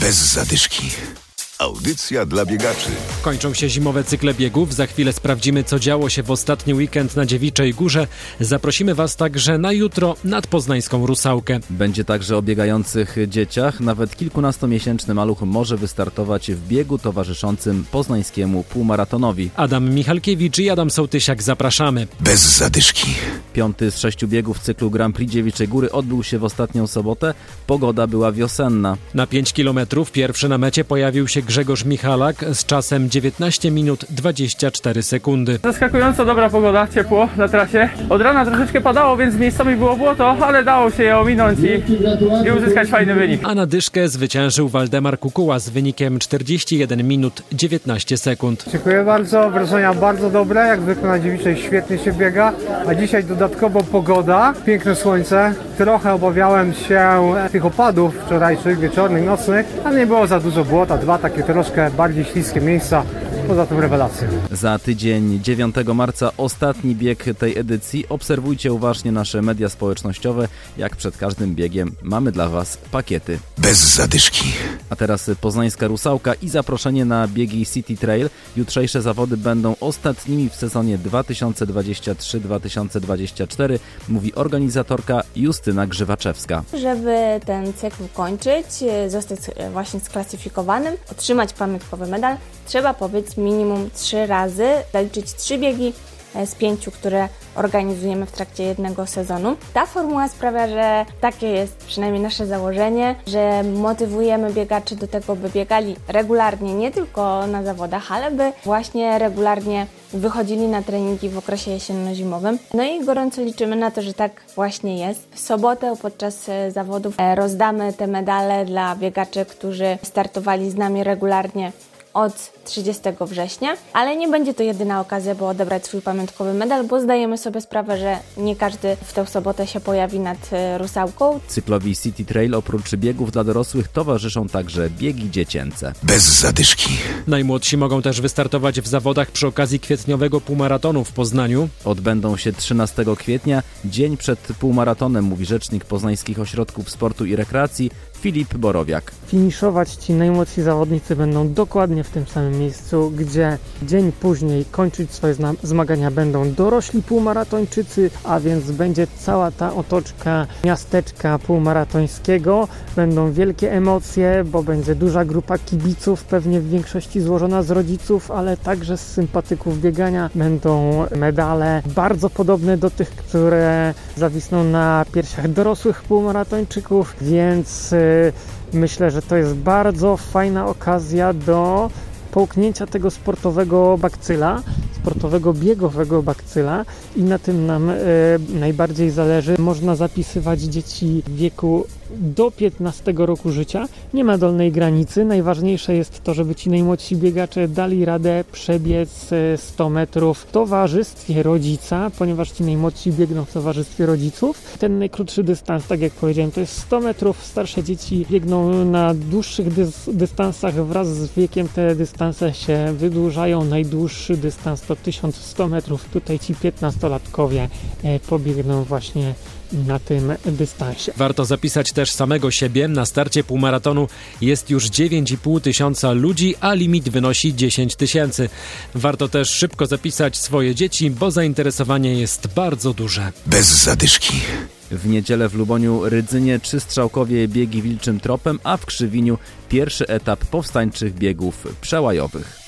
Bez zadyszki. Audycja dla biegaczy. Kończą się zimowe cykle biegów. Za chwilę sprawdzimy, co działo się w ostatni weekend na Dziewiczej Górze. Zaprosimy Was także na jutro nad Poznańską Rusałkę. Będzie także o biegających dzieciach. Nawet kilkunastomiesięczny maluch może wystartować w biegu towarzyszącym poznańskiemu półmaratonowi. Adam Michalkiewicz i Adam Sołtysiak zapraszamy. Bez zadyszki. Piąty z sześciu biegów cyklu Grand Prix Dziewiczej Góry odbył się w ostatnią sobotę. Pogoda była wiosenna. Na 5 kilometrów pierwszy na mecie pojawił się Grzegorz Michalak z czasem 19 minut 24 sekundy. Zaskakująco dobra pogoda, ciepło na trasie. Od rana troszeczkę padało, więc miejscami było błoto, ale dało się je ominąć i, i uzyskać fajny wynik. A na dyszkę zwyciężył Waldemar Kukuła z wynikiem 41 minut 19 sekund. Dziękuję bardzo, wrażenia bardzo dobre, jak zwykle na dziewiczej świetnie się biega, a dzisiaj dodatkowo pogoda, piękne słońce. Trochę obawiałem się tych opadów wczorajszych, wieczornych, nocnych, ale nie było za dużo błota, dwa takie troszkę bardziej śliskie miejsca, poza tym rewelacja. Za tydzień 9 marca ostatni bieg tej edycji. Obserwujcie uważnie nasze media społecznościowe. Jak przed każdym biegiem mamy dla Was pakiety. Bez zadyszki. A teraz poznańska rusałka i zaproszenie na biegi City Trail. Jutrzejsze zawody będą ostatnimi w sezonie 2023-2024, mówi organizatorka Justyna Grzywaczewska. Żeby ten cykl kończyć, zostać właśnie sklasyfikowanym, otrzymać pamiątkowy medal, trzeba pobyć minimum 3 razy, zaliczyć 3 biegi z pięciu, które organizujemy w trakcie jednego sezonu. Ta formuła sprawia, że takie jest przynajmniej nasze założenie, że motywujemy biegaczy do tego, by biegali regularnie, nie tylko na zawodach, ale by właśnie regularnie wychodzili na treningi w okresie jesienno-zimowym. No i gorąco liczymy na to, że tak właśnie jest. W sobotę podczas zawodów rozdamy te medale dla biegaczy, którzy startowali z nami regularnie od 30 września, ale nie będzie to jedyna okazja, by odebrać swój pamiątkowy medal, bo zdajemy sobie sprawę, że nie każdy w tę sobotę się pojawi nad Rusałką. Cyklowi City Trail oprócz biegów dla dorosłych towarzyszą także biegi dziecięce. Bez zadyszki. Najmłodsi mogą też wystartować w zawodach przy okazji kwietniowego półmaratonu w Poznaniu. Odbędą się 13 kwietnia, dzień przed półmaratonem, mówi rzecznik poznańskich ośrodków sportu i rekreacji Filip Borowiak. Finiszować ci najmłodsi zawodnicy będą dokładnie w tym samym miejscu, gdzie dzień później kończyć swoje zmagania będą dorośli półmaratończycy, a więc będzie cała ta otoczka miasteczka półmaratońskiego. Będą wielkie emocje, bo będzie duża grupa kibiców, pewnie w większości złożona z rodziców, ale także z sympatyków biegania. Będą medale bardzo podobne do tych, które zawisną na piersiach dorosłych półmaratończyków, więc myślę, że to jest bardzo fajna okazja do połknięcia tego sportowego bakcyla, sportowego biegowego bakcyla i na tym nam e, najbardziej zależy. Można zapisywać dzieci w wieku do 15 roku życia. Nie ma dolnej granicy. Najważniejsze jest to, żeby ci najmłodsi biegacze dali radę przebiec 100 metrów w towarzystwie rodzica, ponieważ ci najmłodsi biegną w towarzystwie rodziców. Ten najkrótszy dystans, tak jak powiedziałem, to jest 100 metrów. Starsze dzieci biegną na dłuższych dys dystansach. Wraz z wiekiem te dystanse się wydłużają. Najdłuższy dystans to 1100 metrów. Tutaj ci 15-latkowie pobiegną właśnie na tym dystansie. Warto zapisać też samego siebie. Na starcie półmaratonu jest już 9,5 tysiąca ludzi, a limit wynosi 10 tysięcy. Warto też szybko zapisać swoje dzieci, bo zainteresowanie jest bardzo duże. Bez zadyszki. W niedzielę w Luboniu Rydzynie trzy strzałkowie biegi wilczym tropem, a w Krzywiniu pierwszy etap powstańczych biegów przełajowych.